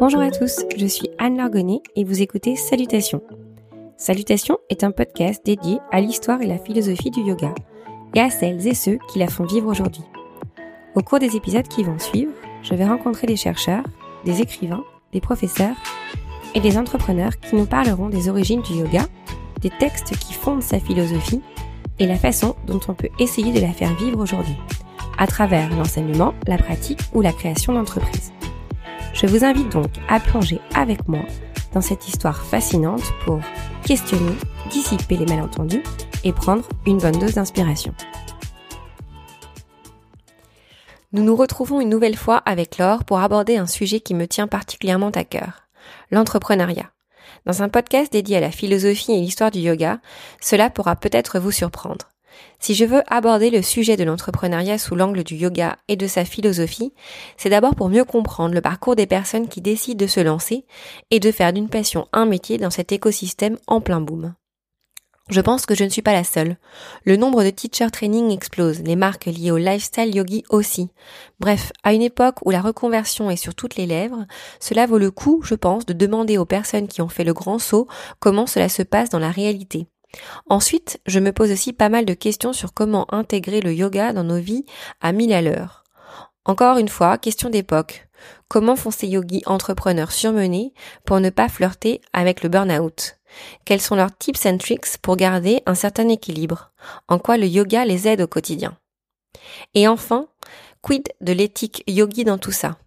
Bonjour à tous, je suis Anne Largonnet et vous écoutez Salutations. Salutations est un podcast dédié à l'histoire et la philosophie du yoga et à celles et ceux qui la font vivre aujourd'hui. Au cours des épisodes qui vont suivre, je vais rencontrer des chercheurs, des écrivains, des professeurs et des entrepreneurs qui nous parleront des origines du yoga, des textes qui fondent sa philosophie et la façon dont on peut essayer de la faire vivre aujourd'hui, à travers l'enseignement, la pratique ou la création d'entreprises. Je vous invite donc à plonger avec moi dans cette histoire fascinante pour questionner, dissiper les malentendus et prendre une bonne dose d'inspiration. Nous nous retrouvons une nouvelle fois avec Laure pour aborder un sujet qui me tient particulièrement à cœur, l'entrepreneuriat. Dans un podcast dédié à la philosophie et l'histoire du yoga, cela pourra peut-être vous surprendre. Si je veux aborder le sujet de l'entrepreneuriat sous l'angle du yoga et de sa philosophie, c'est d'abord pour mieux comprendre le parcours des personnes qui décident de se lancer et de faire d'une passion un métier dans cet écosystème en plein boom. Je pense que je ne suis pas la seule. Le nombre de teacher training explose, les marques liées au lifestyle yogi aussi. Bref, à une époque où la reconversion est sur toutes les lèvres, cela vaut le coup, je pense, de demander aux personnes qui ont fait le grand saut comment cela se passe dans la réalité. Ensuite, je me pose aussi pas mal de questions sur comment intégrer le yoga dans nos vies à mille à l'heure. Encore une fois, question d'époque. Comment font ces yogis entrepreneurs surmenés pour ne pas flirter avec le burn-out? Quels sont leurs tips and tricks pour garder un certain équilibre? En quoi le yoga les aide au quotidien? Et enfin, quid de l'éthique yogi dans tout ça?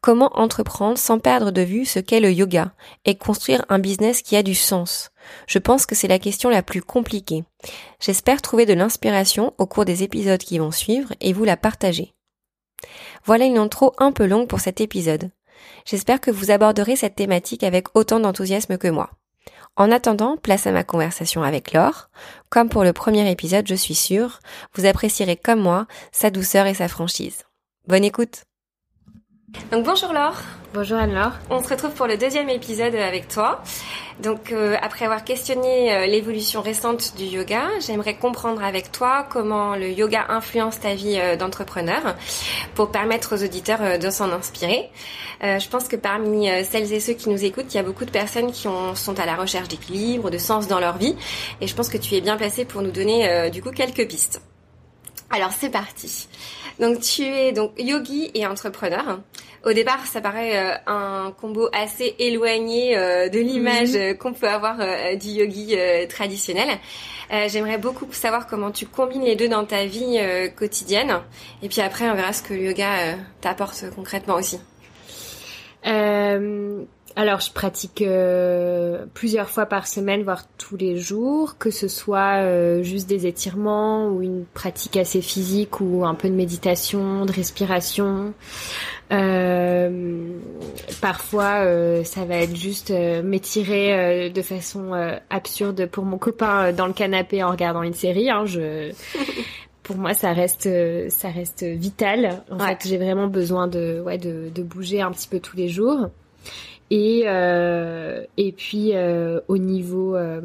Comment entreprendre sans perdre de vue ce qu'est le yoga et construire un business qui a du sens? Je pense que c'est la question la plus compliquée. J'espère trouver de l'inspiration au cours des épisodes qui vont suivre et vous la partager. Voilà une intro un peu longue pour cet épisode. J'espère que vous aborderez cette thématique avec autant d'enthousiasme que moi. En attendant, place à ma conversation avec Laure. Comme pour le premier épisode, je suis sûre, vous apprécierez comme moi sa douceur et sa franchise. Bonne écoute donc bonjour Laure. Bonjour Anne-Laure. On se retrouve pour le deuxième épisode avec toi. Donc euh, après avoir questionné euh, l'évolution récente du yoga, j'aimerais comprendre avec toi comment le yoga influence ta vie euh, d'entrepreneur pour permettre aux auditeurs de s'en inspirer. je pense que parmi celles et ceux qui nous écoutent, il y a beaucoup de personnes qui ont, sont à la recherche d'équilibre, de sens dans leur vie et je pense que tu es bien placé pour nous donner du coup quelques pistes. Alors c'est parti. Donc tu es donc yogi et entrepreneur. Au départ, ça paraît euh, un combo assez éloigné euh, de l'image mhm. qu'on peut avoir euh, du yogi traditionnel. J'aimerais beaucoup savoir comment tu combines les deux dans ta vie quotidienne. Et puis après, on verra ce que le yoga t'apporte concrètement aussi. Alors, je pratique euh, plusieurs fois par semaine, voire tous les jours, que ce soit euh, juste des étirements ou une pratique assez physique ou un peu de méditation, de respiration. Euh, parfois, ça va être juste m'étirer de façon absurde pour mon copain dans le canapé en regardant une série. Hein, je pour moi ça reste ça reste vital en fait j'ai vraiment besoin de ouais de, de bouger un petit peu tous les jours et, euh, et puis euh, au niveau euh,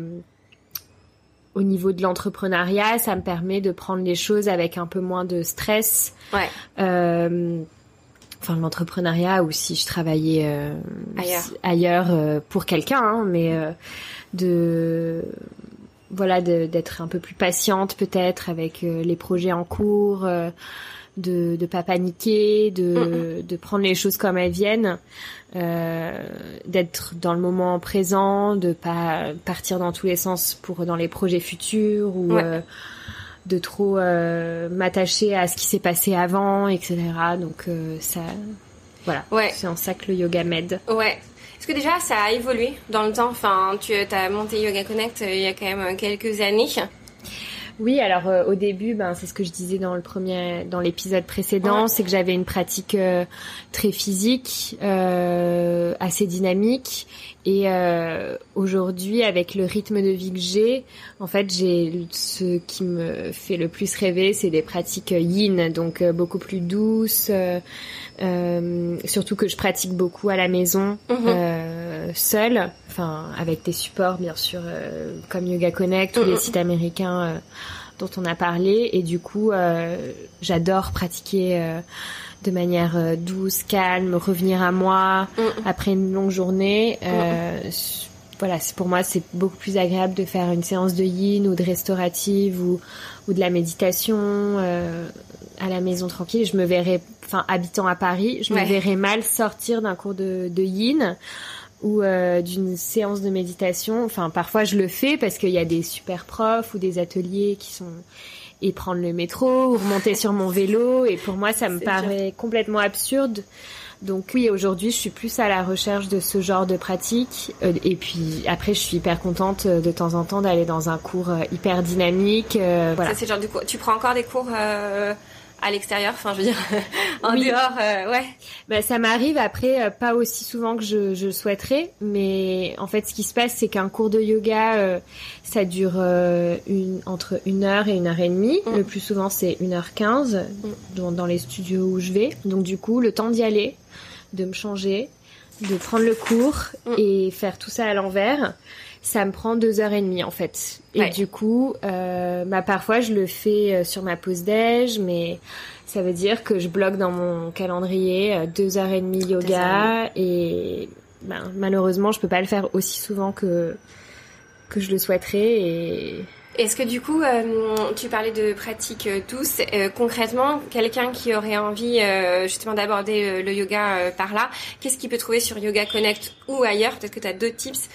au niveau de l'entrepreneuriat, ça me permet de prendre les choses avec un peu moins de stress. Ouais. Euh, enfin, l'entrepreneuriat ou si je travaillais euh, ailleurs, ailleurs pour quelqu'un, hein, mais de voilà d'être un peu plus patiente peut-être avec les projets en cours de ne pas paniquer, de, de prendre les choses comme elles viennent, euh, d'être dans le moment présent, de pas partir dans tous les sens pour dans les projets futurs ou euh, de trop euh, m'attacher à ce qui s'est passé avant, etc. Donc ça, voilà, ouais. c'est en ça que le yoga m'aide. Ouais. Est-ce que déjà ça a évolué dans le temps? Enfin, tu as monté Yoga Connect il y a quand même quelques années. Oui, alors euh, au début, ben c'est ce que je disais dans le premier, dans l'épisode précédent, c'est que j'avais une pratique euh, très physique, euh, assez dynamique, et aujourd'hui, avec le rythme de vie que j'ai, en fait, j'ai ce qui me fait le plus rêver, c'est des pratiques yin, donc beaucoup plus douces. surtout que je pratique beaucoup à la maison, mm seule, enfin avec des supports bien sûr comme Yoga Connect ou les sites américains dont on a parlé et du coup euh, j'adore pratiquer euh, de manière douce, calme, revenir à moi après une longue journée. Mm. Voilà, pour moi c'est beaucoup plus agréable de faire une séance de yin ou de restaurative ou ou de la méditation à la maison tranquille. Je me verrais, enfin habitant à Paris, je me verrais mal sortir d'un cours de, de yin ou euh, d'une séance de méditation. Enfin, parfois je le fais parce qu'il y a des super profs ou des ateliers qui sont et prendre le métro ou remonter sur mon vélo. Et pour moi, ça me paraît complètement absurde. Donc oui, aujourd'hui, je suis plus à la recherche de ce genre de pratique. Euh, et puis après, je suis hyper contente euh, de temps en temps d'aller dans un cours hyper dynamique. voilà. Ça, c'est genre du coup. Tu prends encore des cours à l'extérieur, enfin je veux dire en dehors, euh, ouais. Bah, ça m'arrive après euh, pas aussi souvent que je, je souhaiterais, mais en fait ce qui se passe c'est qu'un cours de yoga euh, ça dure une entre une heure et une heure et demie. Mm. Le plus souvent c'est une heure quinze mm. dans, dans les studios où je vais. Donc du coup le temps d'y aller, de me changer, de prendre le cours mm. et faire tout ça à l'envers ça me prend deux heures et demie en fait. Et du coup, euh, bah, parfois je le fais euh, sur ma pause déj, mais ça veut dire que je bloque dans mon calendrier euh, deux heures et demie yoga et ben, malheureusement je peux pas le faire aussi souvent que que je le souhaiterais et est-ce que du coup, euh, tu parlais de pratiques douces, euh, concrètement, quelqu'un qui aurait envie euh, justement d'aborder le yoga par là, qu'est-ce qu'il peut trouver sur Yoga Connect ou ailleurs? Peut-être que tu as d'autres tips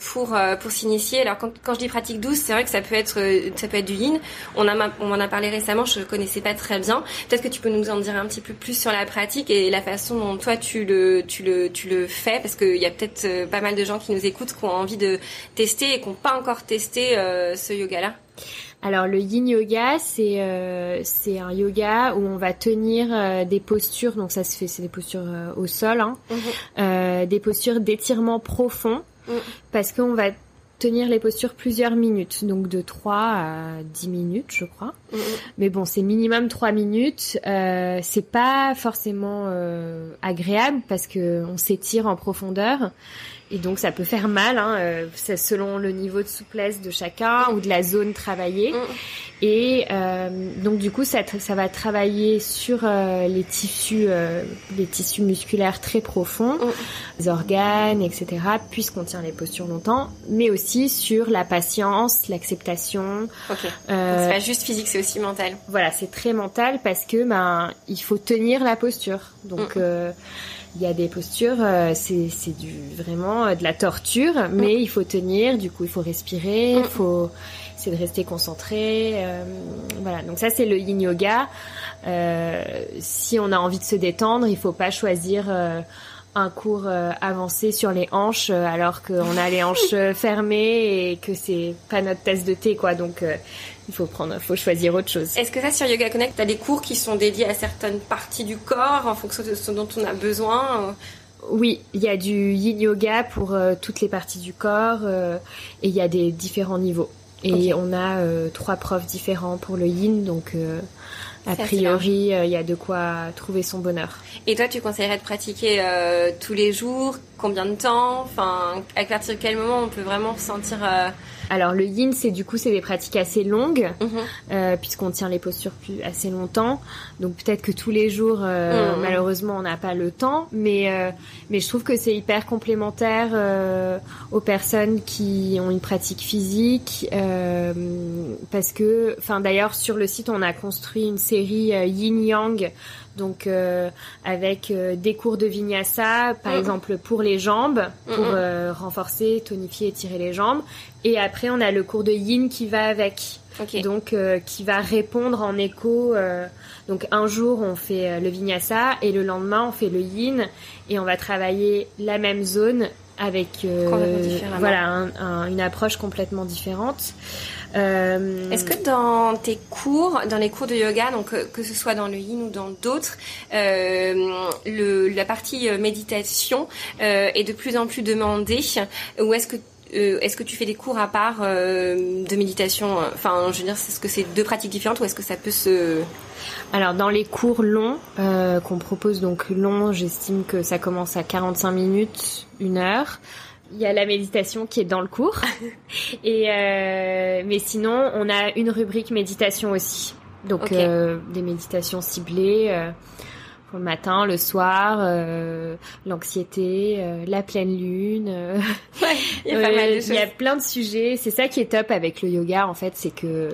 pour pour s'initier. Alors quand, je dis pratique douce, c'est vrai que ça peut être ça peut être du yin. On en a parlé récemment, je connaissais pas très bien. Peut-être que tu peux nous en dire un petit peu plus sur la pratique et la façon dont toi tu le tu le tu le fais parce qu'il y a peut-être pas mal de gens qui nous écoutent qui ont envie de tester et qui n'ont pas encore testé ce yoga-là alors le yin yoga, c'est euh, c'est un yoga où on va tenir euh, des postures, donc ça se fait, c'est des postures euh, au sol, hein, mhm. des postures d'étirement profond, mhm. parce qu'on va tenir les postures plusieurs minutes, donc de 3 à 10 minutes, je crois. Mhm. Mais bon, c'est minimum 3 minutes. Euh, c'est pas forcément agréable parce que on s'étire en profondeur. Et donc ça peut faire mal, hein, euh, selon le niveau de souplesse de chacun ou de la zone travaillée. Mm. Et euh, donc du coup ça, ça va travailler sur euh, les tissus, euh, les tissus musculaires très profonds, mm. les organes, etc. Puisqu'on tient les postures longtemps, mais aussi sur la patience, l'acceptation. Ok. Euh, c'est pas juste physique, c'est aussi mental. Voilà, c'est très mental parce que ben il faut tenir la posture. Donc mm. Il y a des postures, euh, c'est c'est du vraiment euh, de la torture, mais il faut tenir. Du coup, il faut respirer, il faut c'est de rester concentré. Euh, voilà. Donc ça, c'est le Yin Yoga. si on a envie de se détendre, il faut pas choisir un cours avancé sur les hanches alors qu'on a les hanches fermées et que c'est pas notre tasse de thé quoi donc il faut prendre, faut choisir autre chose. Est-ce que ça sur Yoga Connect, tu as des cours qui sont dédiés à certaines parties du corps en fonction de ce dont on a besoin oui, il y a du yin yoga pour euh, toutes les parties du corps euh, et il y a des différents niveaux. Et on a euh, trois profs différents pour le yin, donc a priori, il y a de quoi trouver son bonheur. Et toi, tu conseillerais de pratiquer tous les jours? Combien de temps? Enfin, à partir de quel moment on peut vraiment sentir alors le yin, c'est du coup c'est des pratiques assez longues mhm. euh, puisqu'on tient les postures plus assez longtemps. Donc peut-être que tous les jours, euh, mhm. malheureusement, on n'a pas le temps, mais euh, mais je trouve que c'est hyper complémentaire aux personnes qui ont une pratique physique parce que, enfin d'ailleurs sur le site on a construit une série Yin Yang donc euh, avec euh, des cours de vinyasa, par exemple pour les jambes, pour euh, renforcer, tonifier, étirer les jambes. Et après, on a le cours de yin qui va avec, donc qui va répondre en écho. donc un jour, on fait le vinyasa et le lendemain, on fait le yin et on va travailler la même zone avec voilà une approche complètement différente. Euh... Est-ce que dans tes cours, dans les cours de yoga, donc euh, que ce soit dans le yin ou dans d'autres, euh, le, la partie euh, méditation euh, est de plus en plus demandée Ou est-ce que euh, est-ce que tu fais des cours à part de méditation Enfin, je veux dire, est-ce que c'est deux pratiques différentes ou est-ce que ça peut se alors dans les cours longs qu'on propose donc long, j'estime que ça commence à 45 minutes, une heure. Il y a la méditation qui est dans le cours. Et euh, mais sinon, on a une rubrique méditation aussi. Donc euh, des méditations ciblées. Euh, pour le matin, le soir, euh, l'anxiété, euh, la pleine lune. Euh, ouais, il y a y plein de sujets. C'est ça qui est top avec le yoga en fait, c'est que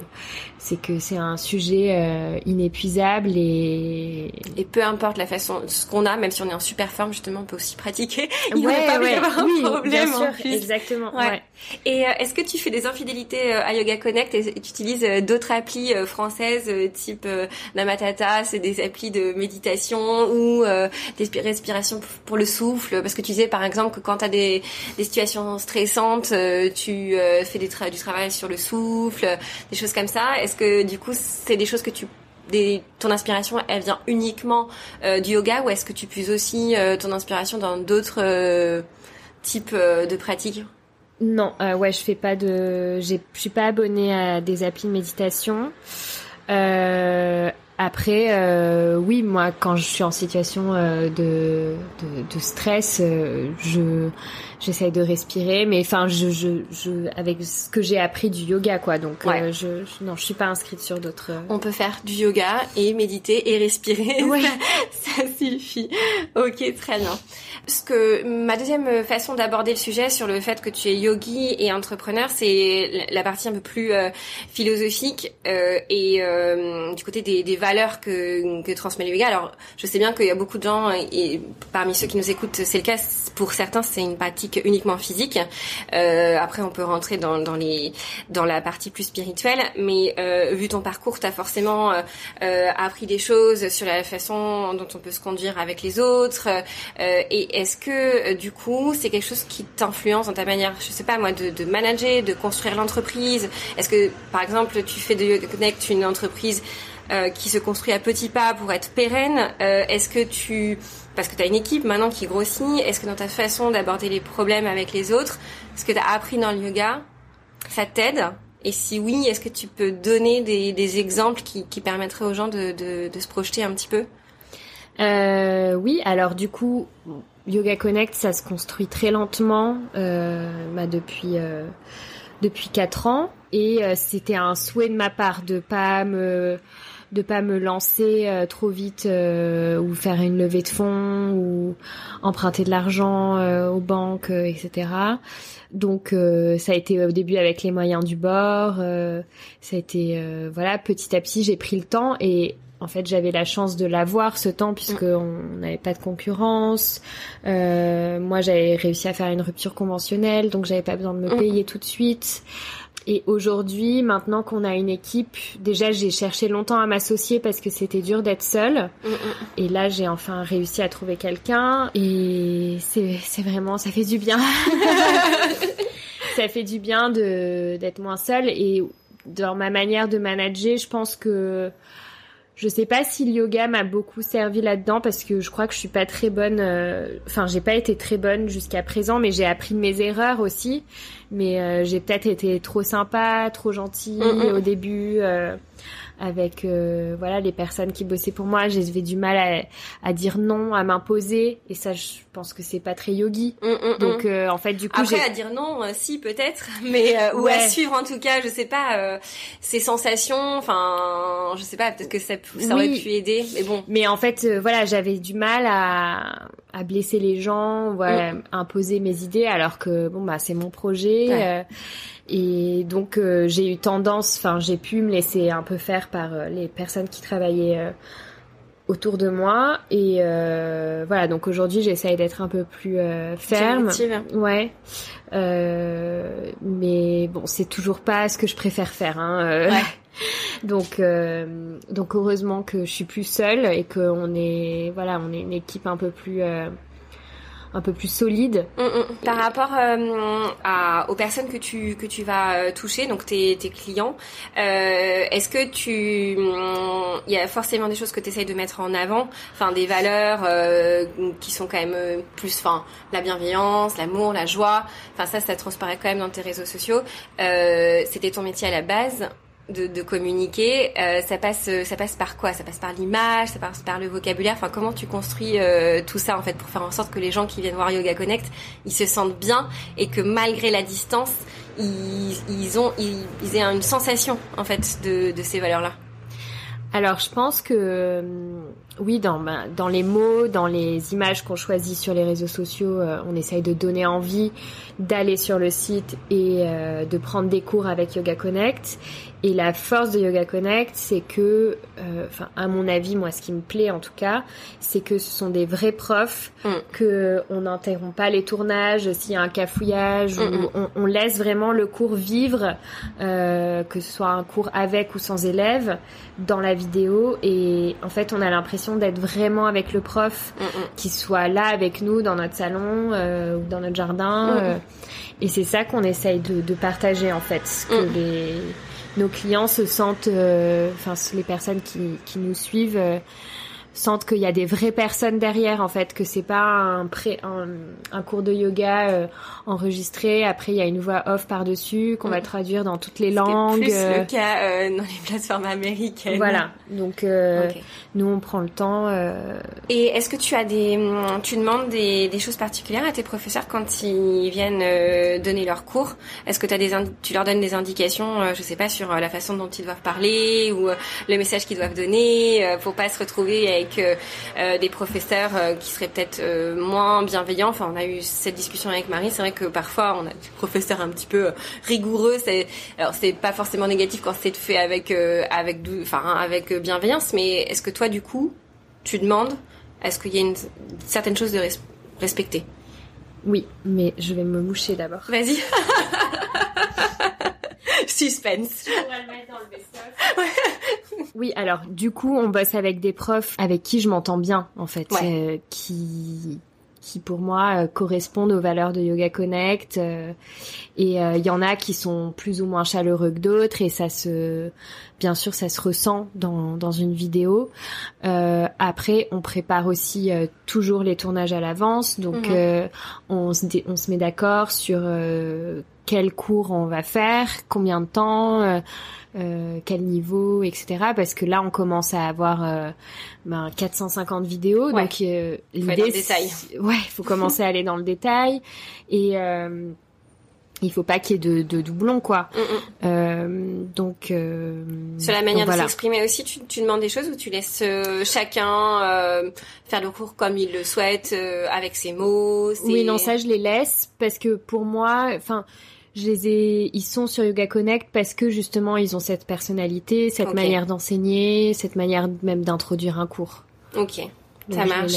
c'est que c'est un sujet inépuisable et et peu importe la façon ce qu'on a, même si on est en super forme justement, on peut aussi pratiquer. Il ouais, pas ouais, avoir oui, un problème bien sûr, en plus. exactement. Ouais. Et est-ce que tu fais des infidélités à Yoga Connect et tu utilises d'autres applis françaises type Namatata, c'est des applis de méditation ou euh, des respirations pour le souffle Parce que tu disais par exemple que quand tu as des, situations stressantes, euh, tu euh, fais du travail sur le souffle, des choses comme ça. Est-ce que du coup c'est des choses que tu ton inspiration, elle vient uniquement du yoga ou est-ce que tu puises aussi ton inspiration dans d'autres types de pratiques? Non, ouais, je fais pas de, je suis pas abonnée à des applis de méditation. Après, euh, oui, moi, quand je suis en situation euh, de, de, de, stress, euh, je j'essaye de respirer, mais enfin, je, je, je, avec ce que j'ai appris du yoga, quoi. Donc, Ouais. euh, je, je- non, je suis pas inscrite sur d'autres. euh, On peut faire du yoga et méditer et respirer. Ouais. ça, ça suffit. Ok, très bien. Parce que ma deuxième façon d'aborder le sujet sur le fait que tu es yogi et entrepreneur, c'est la- partie un peu plus euh, philosophique euh, et euh, du côté des, des valeurs que, transmet le yoga. Alors, je sais bien qu'il y a beaucoup de gens et, parmi ceux qui nous écoutent, c'est le cas. Pour certains, c'est une pratique uniquement physique. Euh, après, on peut rentrer dans, dans les dans la partie plus spirituelle, mais euh, vu ton parcours, tu as forcément euh, euh, appris des choses sur la façon dont on peut se conduire avec les autres. Euh, et est-ce que euh, du coup, c'est quelque chose qui t'influence dans ta manière, je sais pas moi, de, de manager, de construire l'entreprise? Est-ce que par exemple, tu fais de Yoga Connect une entreprise euh, qui se construit à petits pas pour être pérenne Euh, Est-ce que tu parce que tu as une équipe maintenant qui grossit, est-ce que dans ta façon d'aborder les problèmes avec les autres, ce que tu as appris dans le yoga, ça t'aide? Et si oui, est-ce que tu peux donner des, exemples qui, permettraient aux gens de, se projeter un petit peu? Euh, oui, alors du coup, Yoga Connect, ça se construit très lentement bah, depuis depuis quatre ans, et c'était un souhait de ma part de pas me de pas me lancer euh, trop vite euh, ou faire une levée de fonds ou emprunter de l'argent euh, aux banques, euh, etc. Donc euh, ça a été au début avec les moyens du bord, euh, ça a été euh, voilà petit à petit j'ai pris le temps et en fait, j'avais la chance de l'avoir ce temps puisque on n'avait pas de concurrence. Euh, moi, j'avais réussi à faire une rupture conventionnelle, donc j'avais pas besoin de me Mm. payer tout de suite. Et aujourd'hui, maintenant qu'on a une équipe, déjà j'ai cherché longtemps à m'associer parce que c'était dur d'être seule. Et là, j'ai enfin réussi à trouver quelqu'un et c'est vraiment ça fait du bien. ça fait du bien d'être moins seule et dans ma manière de manager, je pense que je sais pas si le yoga m'a beaucoup servi là-dedans parce que je crois que je suis pas très bonne. euh, Enfin, j'ai pas été très bonne jusqu'à présent, mais j'ai appris de mes erreurs aussi. Mais euh, j'ai peut-être été trop sympa, trop gentille au début euh, avec euh, voilà les personnes qui bossaient pour moi. J'avais du mal à, à dire non, à m'imposer, et ça, je pense que c'est pas très yogi. Hum, hum, hum. Donc euh, en fait, du coup, Après, à dire non, euh, si peut-être, mais euh, ou Ouais. à suivre en tout cas, je sais pas, euh, ces sensations. Enfin, je sais pas, peut-être que ça, ça aurait pu aider, mais bon. Mais en fait, voilà, j'avais du mal à, à blesser les gens, voilà, imposer mes idées, alors que bon bah c'est mon projet. Ouais. euh, et donc euh, j'ai eu tendance, enfin j'ai pu me laisser un peu faire par euh, les personnes qui travaillaient euh, autour de moi. Et euh, voilà, donc aujourd'hui j'essaye d'être un peu plus euh, ferme. Ouais. Euh, mais bon, c'est toujours pas ce que je préfère faire. Hein. euh. Ouais. donc, euh, donc heureusement que je suis plus seule et qu'on est, voilà, on est une équipe un peu plus, euh, un peu plus solide. Hum, hum. Par rapport euh, aux personnes que tu que tu vas toucher, donc tes, tes clients, est-ce que tu il y a forcément des choses que tu essayes de mettre en avant, enfin des valeurs qui sont quand même plus, enfin la bienveillance, l'amour, la joie, enfin ça ça transparaît quand même dans tes réseaux sociaux. C'était ton métier à la base. De, de communiquer, euh, ça passe, ça passe par quoi? Ça passe par l'image, ça passe par le vocabulaire. Enfin, comment tu construis euh, tout ça en fait pour faire en sorte que les gens qui viennent voir Yoga Connect, ils se sentent bien et que malgré la distance, ils, ils ont, ils, ils aient une sensation en fait de, de ces valeurs-là? Alors, je pense que, hum, oui, dans, ben, dans les mots, dans les images qu'on choisit sur les réseaux sociaux, euh, on essaye de donner envie d'aller sur le site et euh, de prendre des cours avec Yoga Connect. Et la force de Yoga Connect, c'est que, euh, enfin, à mon avis, moi, ce qui me plaît en tout cas, c'est que ce sont des vrais profs, mm. que on n'interrompt pas les tournages s'il y a un cafouillage, ou on, on, laisse vraiment le cours vivre, que ce soit un cours avec ou sans élèves, dans la vidéo. Et en fait, on a l'impression d'être vraiment avec le prof, qui soit là avec nous dans notre salon euh, ou dans notre jardin. Euh, et c'est ça qu'on essaye de, de, partager en fait, que les nos clients se sentent, euh, enfin les personnes qui, qui nous suivent sentent qu'il y a des vraies personnes derrière en fait que c'est pas un, pré, un, un, cours de yoga euh, enregistré après il y a une voix off par dessus qu'on va mm. traduire dans toutes les langues plus le cas euh, dans les plateformes américaines. Voilà. Donc euh, nous on prend le temps et est-ce que tu as des tu demandes des, des, choses particulières à tes professeurs quand ils viennent donner leurs cours? Est-ce que as des tu leur donnes des indications je sais pas sur la façon dont ils doivent parler ou le message qu'ils doivent donner pour pas se retrouver avec avec euh, euh, des professeurs euh, qui seraient peut-être moins bienveillants. Enfin, on a eu cette discussion avec Marie. C'est vrai que parfois on a des professeurs un petit peu rigoureux. C'est alors c'est pas forcément négatif quand c'est fait avec avec enfin avec bienveillance. Mais est-ce que toi du coup tu demandes est-ce qu'il y a une certaine chose de respecter Oui, mais je vais me moucher d'abord. Vas-y. Suspense. oui, alors du coup, on bosse avec des profs avec qui je m'entends bien, en fait, euh, qui qui pour moi euh, correspondent aux valeurs de Yoga Connect. Euh, et il y en a qui sont plus ou moins chaleureux que d'autres, et ça se, bien sûr, ça se ressent dans dans une vidéo. après, on prépare aussi toujours les tournages à l'avance, donc mhm. on se on se met d'accord sur quel cours on va faire, combien de temps, euh, euh, quel niveau, etc. Parce que là, on commence à avoir euh, ben, 450 vidéos, donc euh, l'idée, ouais, il faut commencer à aller dans le détail et il faut pas qu'il y ait de, de doublons quoi. Mm, mm. donc sur la manière de s'exprimer aussi, tu, tu, demandes des choses ou tu laisses chacun faire le cours comme il le souhaite avec ses mots. Oui, non, ça je les laisse parce que pour moi, enfin je les ai, ils sont sur Yoga Connect parce que justement ils ont cette personnalité, cette manière d'enseigner, cette manière même d'introduire un cours. Ok, ça marche.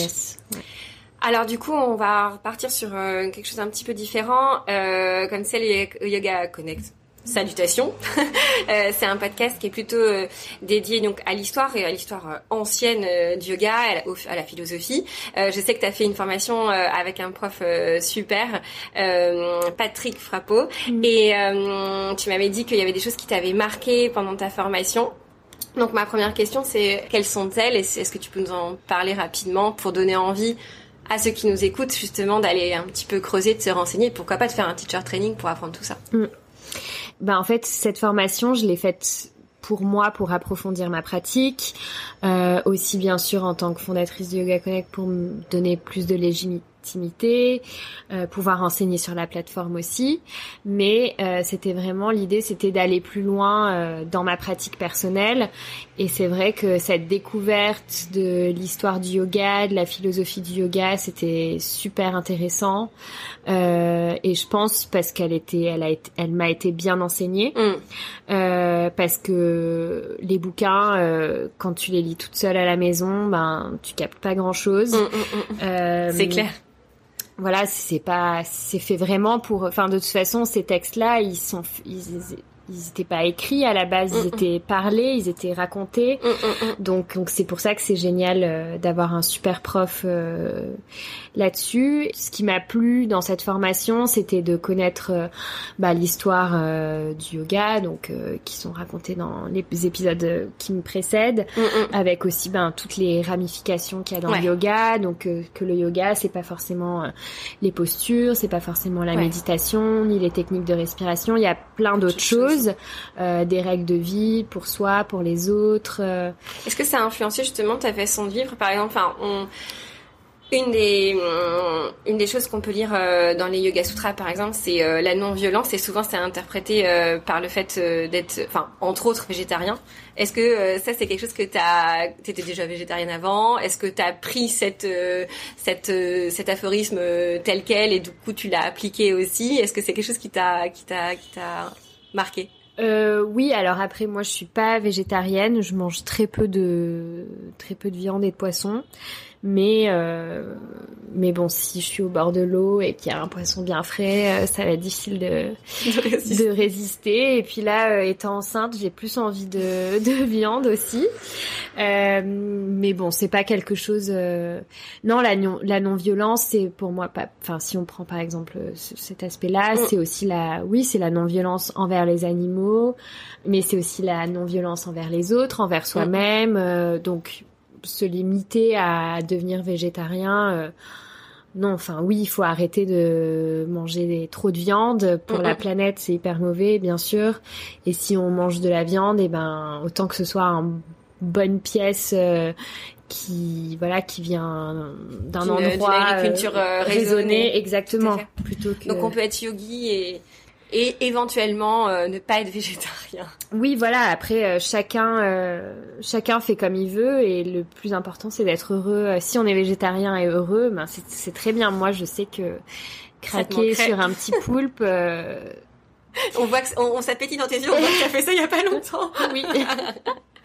Alors du coup, on va repartir sur euh, quelque chose un petit peu différent, euh, comme c'est le Yoga Connect. Salutations. euh, c'est un podcast qui est plutôt euh, dédié donc à l'histoire et à l'histoire euh, ancienne euh, du yoga, à la, philosophie. je sais que tu as fait une formation avec un prof super, Patrick Frappeau, mm. et tu m'avais dit qu'il y avait des choses qui t'avaient marqué pendant ta formation. Donc ma première question c'est quelles sont-elles? Et est-ce que tu peux nous en parler rapidement pour donner envie à ceux qui nous écoutent justement d'aller un petit peu creuser, de se renseigner, pourquoi pas de faire un teacher training pour apprendre tout ça. Mm. Ben en fait, cette formation, je l'ai faite pour moi pour approfondir ma pratique, euh, aussi bien sûr en tant que fondatrice de Yoga Connect pour me donner plus de euh, pouvoir enseigner sur la plateforme aussi. Mais euh, c'était vraiment l'idée, c'était d'aller plus loin euh, dans ma pratique personnelle. Et c'est vrai que cette découverte de l'histoire du yoga, de la philosophie du yoga, c'était super intéressant. et je pense parce qu'elle était, elle a été, elle m'a été bien enseignée. Mm. parce que les bouquins, quand tu les lis toute seule à la maison, ben tu captes pas grand chose. Mm, mm, c'est clair voilà, c'est pas, c'est fait vraiment pour. Enfin, de toute façon, ces textes-là, ils sont, ils, ils n'étaient pas écrits à la base, ils étaient parlés, ils étaient racontés. donc, donc c'est pour ça que c'est génial euh, d'avoir un super prof euh, là-dessus. Ce qui m'a plu dans cette formation, c'était de connaître euh, bah, l'histoire du yoga, donc qui sont racontées dans les épisodes qui me précèdent, avec aussi ben toutes les ramifications qu'il y a dans le yoga. Donc que le yoga, c'est pas forcément les postures, c'est pas forcément la méditation, ni les techniques de respiration. Il y a plein d'autres choses euh, des règles de vie pour soi, pour les autres. Euh. Est-ce que ça a influencé justement ta façon de vivre Par exemple, Une des hum, une des choses qu'on peut lire euh, dans les Yoga Sutras par exemple, c'est euh, la non-violence et souvent c'est interprété euh, par le fait d'être entre autres végétarien. Est-ce que ça c'est quelque chose que tu as étais déjà végétarienne avant? Est-ce que tu as pris cette cette cet aphorisme tel quel et du coup tu l'as appliqué aussi? Est-ce que c'est quelque chose qui t'a marqué euh, oui, alors après moi je suis pas végétarienne, je mange très peu de très peu de viande et de poisson. Mais euh, mais bon, si je suis au bord de l'eau et qu'il y a un poisson bien frais, euh, ça va être difficile de de résister. Et puis là, euh, étant enceinte, j'ai plus envie de de viande aussi. Euh, mais bon, c'est pas quelque chose. Non, la non la non violence, c'est pour moi pas. Enfin, si on prend par exemple cet aspect-là, mm. c'est aussi la. Oui, c'est la non violence envers les animaux, mais c'est aussi la non violence envers les autres, envers soi-même. donc se limiter à devenir végétarien. Euh, non, enfin oui, il faut arrêter de manger trop de viande. Pour la planète, c'est hyper mauvais, bien sûr. Et si on mange de la viande, et eh ben autant que ce soit une bonne pièce euh, qui voilà qui vient d'un endroit agriculture euh, raisonnée, exactement plutôt que donc on peut être yogi et et éventuellement euh, ne pas être végétarien. Oui, voilà. Après, euh, chacun euh, chacun fait comme il veut et le plus important c'est d'être heureux. Si on est végétarien et heureux, ben c'est très bien. Moi, je sais que craquer sur un petit poulpe. on voit que on, s'appétit dans tes yeux. On voit que as fait ça il y a pas longtemps. oui.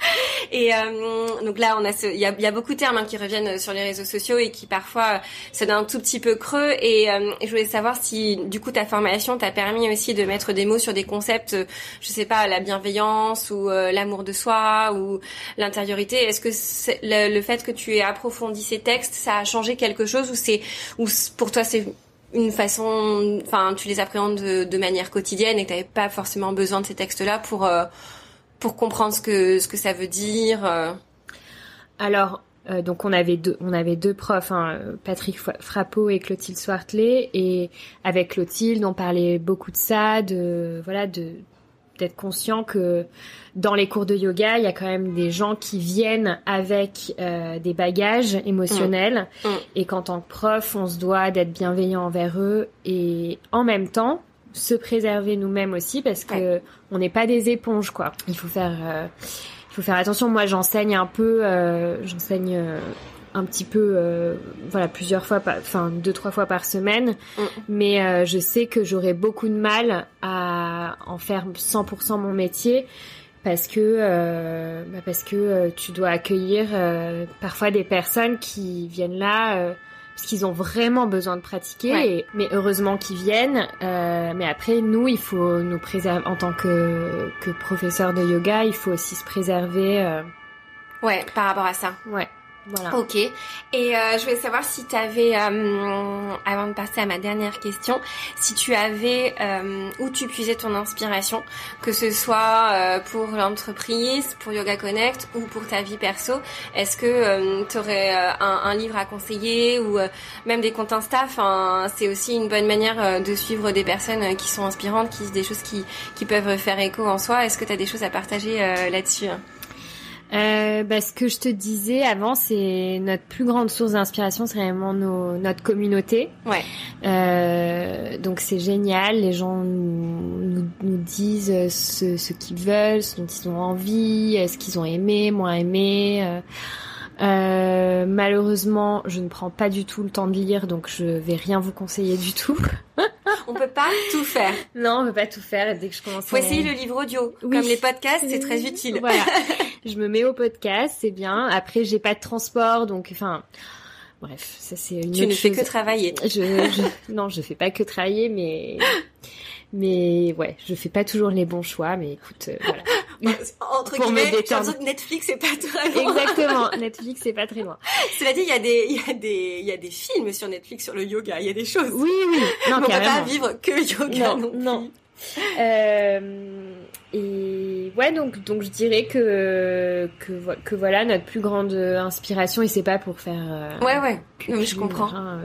Et euh, donc là, on a il y a, y a, beaucoup de termes hein, qui reviennent sur les réseaux sociaux et qui parfois c'est d'un tout petit peu creux. Et, euh, je voulais savoir si, du coup, ta formation t'a permis aussi de mettre des mots sur des concepts, je sais pas, la bienveillance ou euh, l'amour de soi ou l'intériorité. Est-ce que le, le, fait que tu aies approfondi ces textes, ça a changé quelque chose ou c'est, ou pour toi c'est une façon, enfin, tu les appréhendes de, de manière quotidienne et que t'avais pas forcément besoin de ces textes-là pour pour comprendre ce que ce que ça veut dire euh. Alors euh, donc on avait deux on avait deux profs hein, Patrick Frappeau et Clotilde Swartley et avec Clotilde on parlait beaucoup de ça de voilà de d'être conscient que dans les cours de yoga, il y a quand même des gens qui viennent avec euh, des bagages émotionnels mmh. Mmh. et qu'en tant que prof, on se doit d'être bienveillant envers eux et en même temps, se préserver nous-mêmes aussi parce que on n'est pas des éponges quoi. Il faut faire euh, il faut faire attention. Moi, j'enseigne un peu euh, j'enseigne euh, un petit peu voilà plusieurs fois enfin deux trois fois par semaine mm. mais je sais que j'aurais beaucoup de mal à en faire 100% mon métier parce que bah parce que tu dois accueillir parfois des personnes qui viennent là parce qu'ils ont vraiment besoin de pratiquer. mais heureusement qu'ils viennent. Euh, mais après, nous, il faut nous préserver en tant que que professeur de yoga, il faut aussi se préserver. Euh... Ouais, par rapport à ça. Ouais. Voilà. Ok. Et euh, je voulais savoir si tu avais, euh, avant de passer à ma dernière question, si tu avais euh, où tu puisais ton inspiration, que ce soit euh, pour l'entreprise, pour Yoga Connect ou pour ta vie perso. Est-ce que euh, tu aurais un, un, livre à conseiller ou même des comptes Insta? Enfin, C'est aussi une bonne manière de suivre des personnes qui sont inspirantes, qui des choses qui, qui peuvent faire écho en soi. Est-ce que tu as des choses à partager là-dessus? Euh, bah, ce que je te disais avant, c'est notre plus grande source d'inspiration, c'est vraiment nos, notre communauté. Ouais. Euh, donc c'est génial. Les gens nous, nous, disent ce, ce qu'ils veulent, ce dont ils ont envie, ce qu'ils ont aimé, moins aimé. Euh, euh, malheureusement, je ne prends pas du tout le temps de lire, donc je vais rien vous conseiller du tout. on peut pas tout faire. Non, on peut pas tout faire. Dès que je commence, faut essayer le livre audio. Comme les podcasts, c'est très utile. Voilà. je me mets au podcast, c'est bien. Après, j'ai pas de transport, donc enfin. Bref, ça c'est une tu ne fais que travailler. Je, je, non, je fais pas que travailler, mais mais ouais, je fais pas toujours les bons choix, mais écoute, euh, voilà. Entre Pour guillemets, Netflix c'est pas très loin. Exactement, Netflix c'est pas très loin. Cela dit, il y a des, il y a des, il y a des films sur Netflix sur le yoga. Il y a des choses. Oui, oui. Non, on peut pas vivre que yoga non, non. Euh, et ouais, donc donc je dirais que que, que voilà notre plus grande inspiration et c'est pas pour faire. Euh, ouais ouais. Non, je comprends. Hein,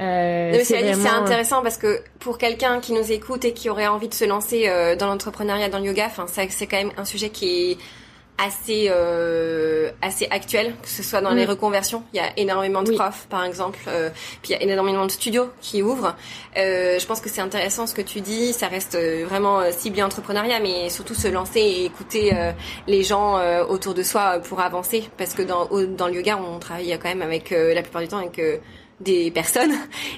euh, c'est intéressant parce que pour quelqu'un qui nous écoute et qui aurait envie de se lancer euh, dans l'entrepreneuriat, dans le yoga, enfin c'est quand même un sujet qui est assez euh, assez actuel que ce soit dans les Mm. reconversions il y a énormément de Oui. profs par exemple euh, puis il y a énormément de studios qui ouvrent euh, je pense que c'est intéressant ce que tu dis ça reste euh, vraiment euh, ciblé entrepreneuriat mais surtout se lancer et écouter euh, les gens euh, autour de soi pour avancer parce que dans au- dans le yoga on travaille quand même avec euh, la plupart du temps avec euh, des personnes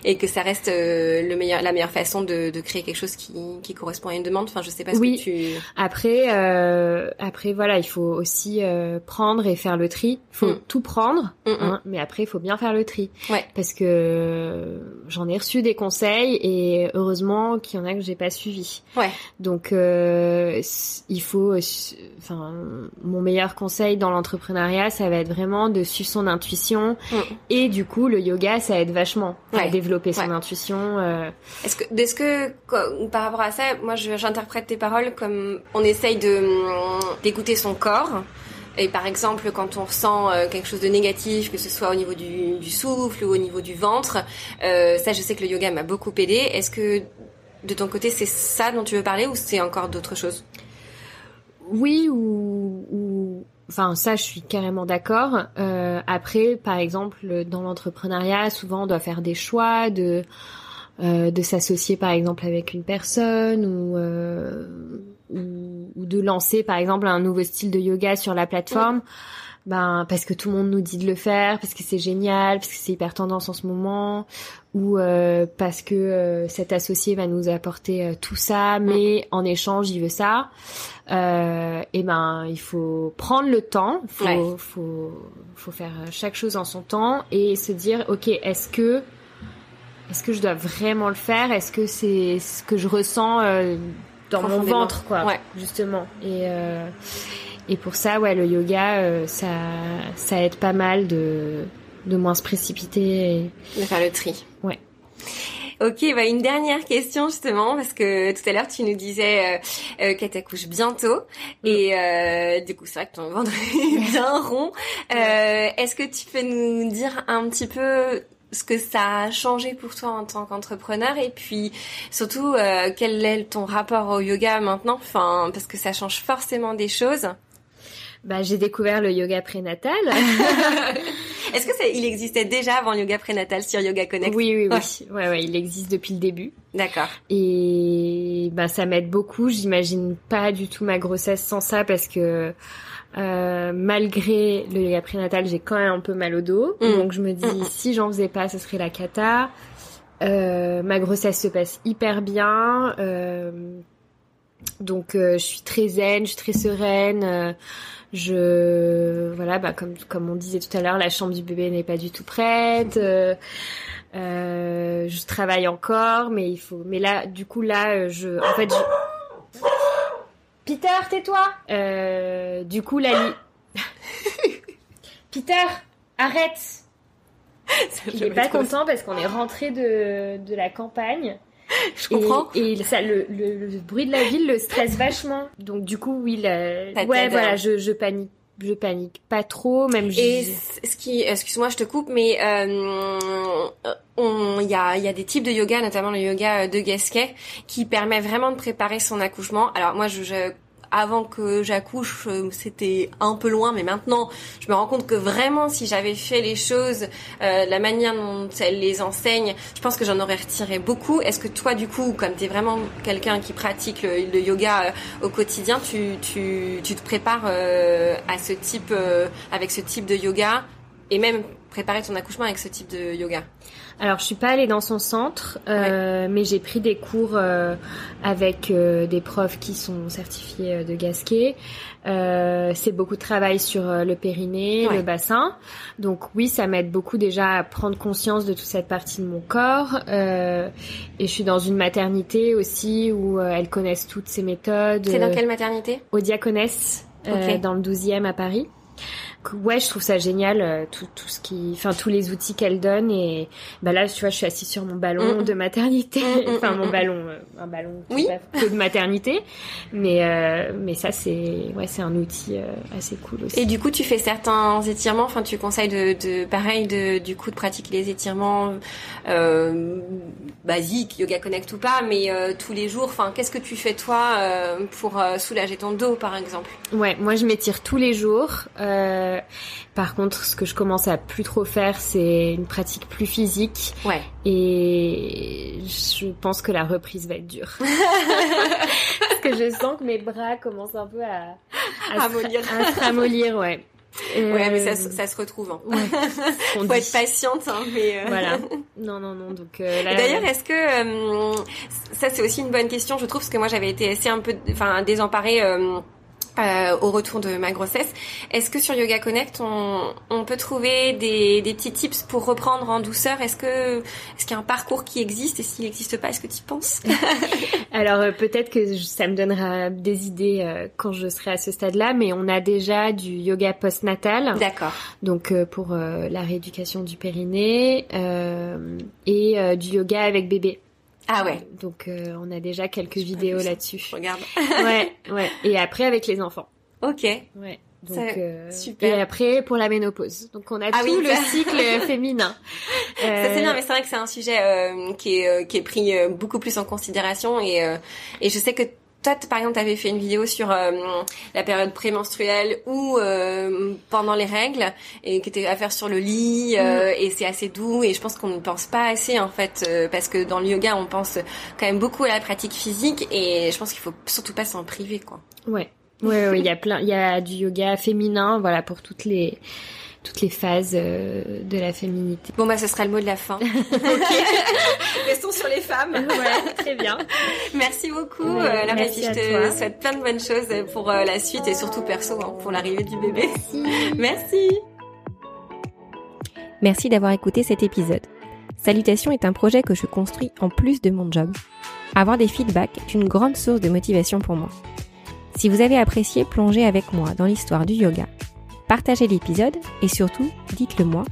et que ça reste euh, le meilleur la meilleure façon de, de créer quelque chose qui, qui correspond à une demande enfin je sais pas ce Oui. que tu Après, euh, après voilà, il faut aussi euh, prendre et faire le tri. Il faut Mm. tout prendre, Mm, mm. hein, mais après il faut bien faire le tri. Ouais. Parce que j'en ai reçu des conseils et heureusement qu'il y en a que j'ai pas suivi. ouais Donc il faut, enfin mon meilleur conseil dans l'entrepreneuriat, ça va être vraiment de suivre son intuition et du coup le yoga ça aide vachement à développer son Ouais. intuition. euh, Est-ce que, est-ce que, quoi, par rapport à ça, moi, j'interprète tes paroles comme on essaye de hum, d'écouter son corps. Et par exemple, quand on ressent euh, quelque chose de négatif, que ce soit au niveau du, du souffle ou au niveau du ventre, euh, ça, je sais que le yoga m'a beaucoup aidé. Est-ce que de ton côté, c'est ça dont tu veux parler ou c'est encore d'autres choses? Oui ou, ou enfin ça je suis carrément d'accord. Euh, après par exemple dans l'entrepreneuriat souvent on doit faire des choix de euh, de s'associer par exemple avec une personne euh, ou ou de lancer par exemple un nouveau style de yoga sur la plateforme. Ben parce que tout le monde nous dit de le faire, parce que c'est génial, parce que c'est hyper tendance en ce moment, ou euh, parce que euh, cet associé va nous apporter euh, tout ça, mais en échange il veut ça. Euh, et ben il faut prendre le temps, faut Ouais. faut faut faire chaque chose en son temps et se dire ok est-ce que est-ce que je dois vraiment le faire? Est-ce que c'est ce que je ressens euh, dans mon ventre quoi Ouais. justement et euh, et pour ça ouais le yoga euh, ça ça aide pas mal de de moins se précipiter et... De faire le tri. Ouais. Ok, bah une dernière question justement parce que tout à l'heure tu nous disais euh, euh, qu'elle t'accouche bientôt et euh, du coup c'est vrai que ton ventre est bien rond. Euh, Est-ce que tu peux nous dire un petit peu ce que ça a changé pour toi en tant qu'entrepreneur et puis surtout euh, quel est ton rapport au yoga maintenant? Enfin parce que ça change forcément des choses. Bah j'ai découvert le yoga prénatal Est-ce que ça, il existait déjà avant le yoga prénatal sur Yoga Connect? Oui oui oui Ouais. ouais ouais il existe depuis le début D'accord. Et ben ça m'aide beaucoup. J'imagine pas du tout ma grossesse sans ça parce que euh, malgré le yoga prénatal, j'ai quand même un peu mal au dos. Mm. Donc je me dis Mm, mm. si j'en faisais pas, ce serait la cata. Euh, ma grossesse se passe hyper bien. Euh, donc euh, je suis très zen, je suis très sereine. euh, je voilà bah comme comme on disait tout à l'heure, la chambre du bébé n'est pas du tout prête. euh, je travaille encore, mais il faut. Mais là, du coup, là, je. En fait, je... Peter, tais-toi. Du coup, li- Peter, arrête. Il est pas content parce qu'on est rentré de de la campagne. Je comprends. Et, et ça, le, le, le bruit de la ville le stresse vachement. Donc du coup, oui, la- ouais, voilà, hein. je, je panique, je panique pas trop, même. Et je- c- ce qui, excuse-moi, je te coupe, mais euh, on- il y a, y a des types de yoga, notamment le yoga de Gasquet, qui permet vraiment de préparer son accouchement. Alors moi, je, je- avant que j'accouche, euh, c'était un peu loin, mais maintenant, je me rends compte que vraiment, si j'avais fait les choses, euh, la manière dont elles les enseignent, je pense que j'en aurais retiré beaucoup. Est-ce que toi, du coup, comme tu es vraiment quelqu'un qui pratique le, yoga euh, au quotidien, tu, tu, tu te prépares euh, à ce type, avec ce type de yoga, et même préparer ton accouchement avec ce type de yoga Alors, je suis pas allée dans son centre, euh, mais j'ai pris des cours euh, avec euh, des profs qui sont certifiés de Gasquet. C'est beaucoup de travail sur le périnée, Ouais. le bassin. Donc oui, ça m'aide beaucoup déjà à prendre conscience de toute cette partie de mon corps. Et je suis dans une maternité aussi où elles connaissent toutes ces méthodes. C'est dans quelle maternité? Au Diaconesse, euh, Ok. dans le 12e à Paris. Ouais, je trouve ça génial euh, tout, tout ce qui, enfin tous les outils qu'elle donne et bah là tu vois je suis assise sur mon ballon Mm. de maternité, Mm, mm, enfin mm, mon mm. ballon, euh, un ballon qui Oui. est pas que de maternité, mais euh, mais ça c'est ouais c'est un outil assez cool aussi. Et du coup, tu fais certains étirements. Enfin, tu conseilles de, de pareil, de, du coup, de pratiquer les étirements euh, basiques, yoga connect ou pas, mais euh, tous les jours. Enfin, qu'est-ce que tu fais toi pour soulager ton dos, par exemple? Ouais, moi je m'étire tous les jours. Euh, par contre, ce que je commence à plus trop faire, c'est une pratique plus physique. Ouais. Et je pense que la reprise va être dure. Parce que je sens que mes bras commencent un peu à, à, Ramollir. à se ramollir, ouais. Euh, Ouais, mais ça, se- ça se retrouve. Hein. ouais, Faut dit. être patiente, hein, mais. euh, Voilà. Non, non, non. Donc euh, là, D'ailleurs, est-ce que euh, ça c'est aussi une bonne question, je trouve, parce que moi j'avais été assez un peu, enfin désemparée euh, au retour de ma grossesse. Est-ce que sur Yoga Connect, on, on peut trouver des, des petits tips pour reprendre en douceur? Est-ce que est-ce qu'il y a un parcours qui existe? Et s'il n'existe pas, est-ce que tu y penses? Alors euh, peut-être que je- ça me donnera des idées euh, quand je serai à ce stade-là, mais on a déjà du yoga postnatal. D'accord. donc euh, pour la rééducation du périnée euh, et du yoga avec bébé. Ah ouais. Donc euh, on a déjà quelques vidéos là-dessus. Regarde. ouais, ouais. Et après avec les enfants. Ok. Ouais. Donc euh, super. et après pour la ménopause. Donc on a Ah tout oui, le cycle féminin. Ça c'est Euh, bien, mais c'est vrai que c'est un sujet euh, qui est euh, qui est pris euh, beaucoup plus en considération et euh, et je sais que toi, par exemple, tu avais fait une vidéo sur euh, la période prémenstruelle ou euh, pendant les règles et qui était à faire sur le lit euh, et c'est assez doux et je pense qu'on ne pense pas assez en fait parce que dans le yoga on pense quand même beaucoup à la pratique physique et je pense qu'il faut surtout pas s'en priver quoi. Ouais. Ouais, ouais, il y a plein, il y a du yoga féminin, voilà, pour toutes les, toutes les phases euh, de la féminité. Bon bah ce sera le mot de la fin. Restons sur les femmes. Ouais, très bien. Merci beaucoup, Ouais, euh, Laura, merci je te toi. souhaite plein de bonnes choses pour euh, la suite et surtout perso hein, pour l'arrivée du bébé. Merci. Merci. Merci d'avoir écouté cet épisode. Salutations est un projet que je construis en plus de mon job. Avoir des feedbacks est une grande source de motivation pour moi. Si vous avez apprécié plonger avec moi dans l'histoire du yoga, partagez l'épisode et surtout dites-le moi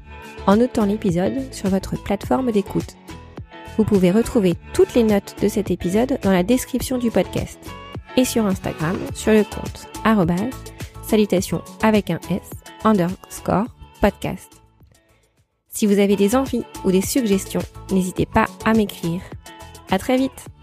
en notant l'épisode sur votre plateforme d'écoute. Vous pouvez retrouver toutes les notes de cet épisode dans la description du podcast et sur Instagram sur le compte salutations avec un S underscore podcast. Si vous avez des envies ou des suggestions, n'hésitez pas à m'écrire. À très vite!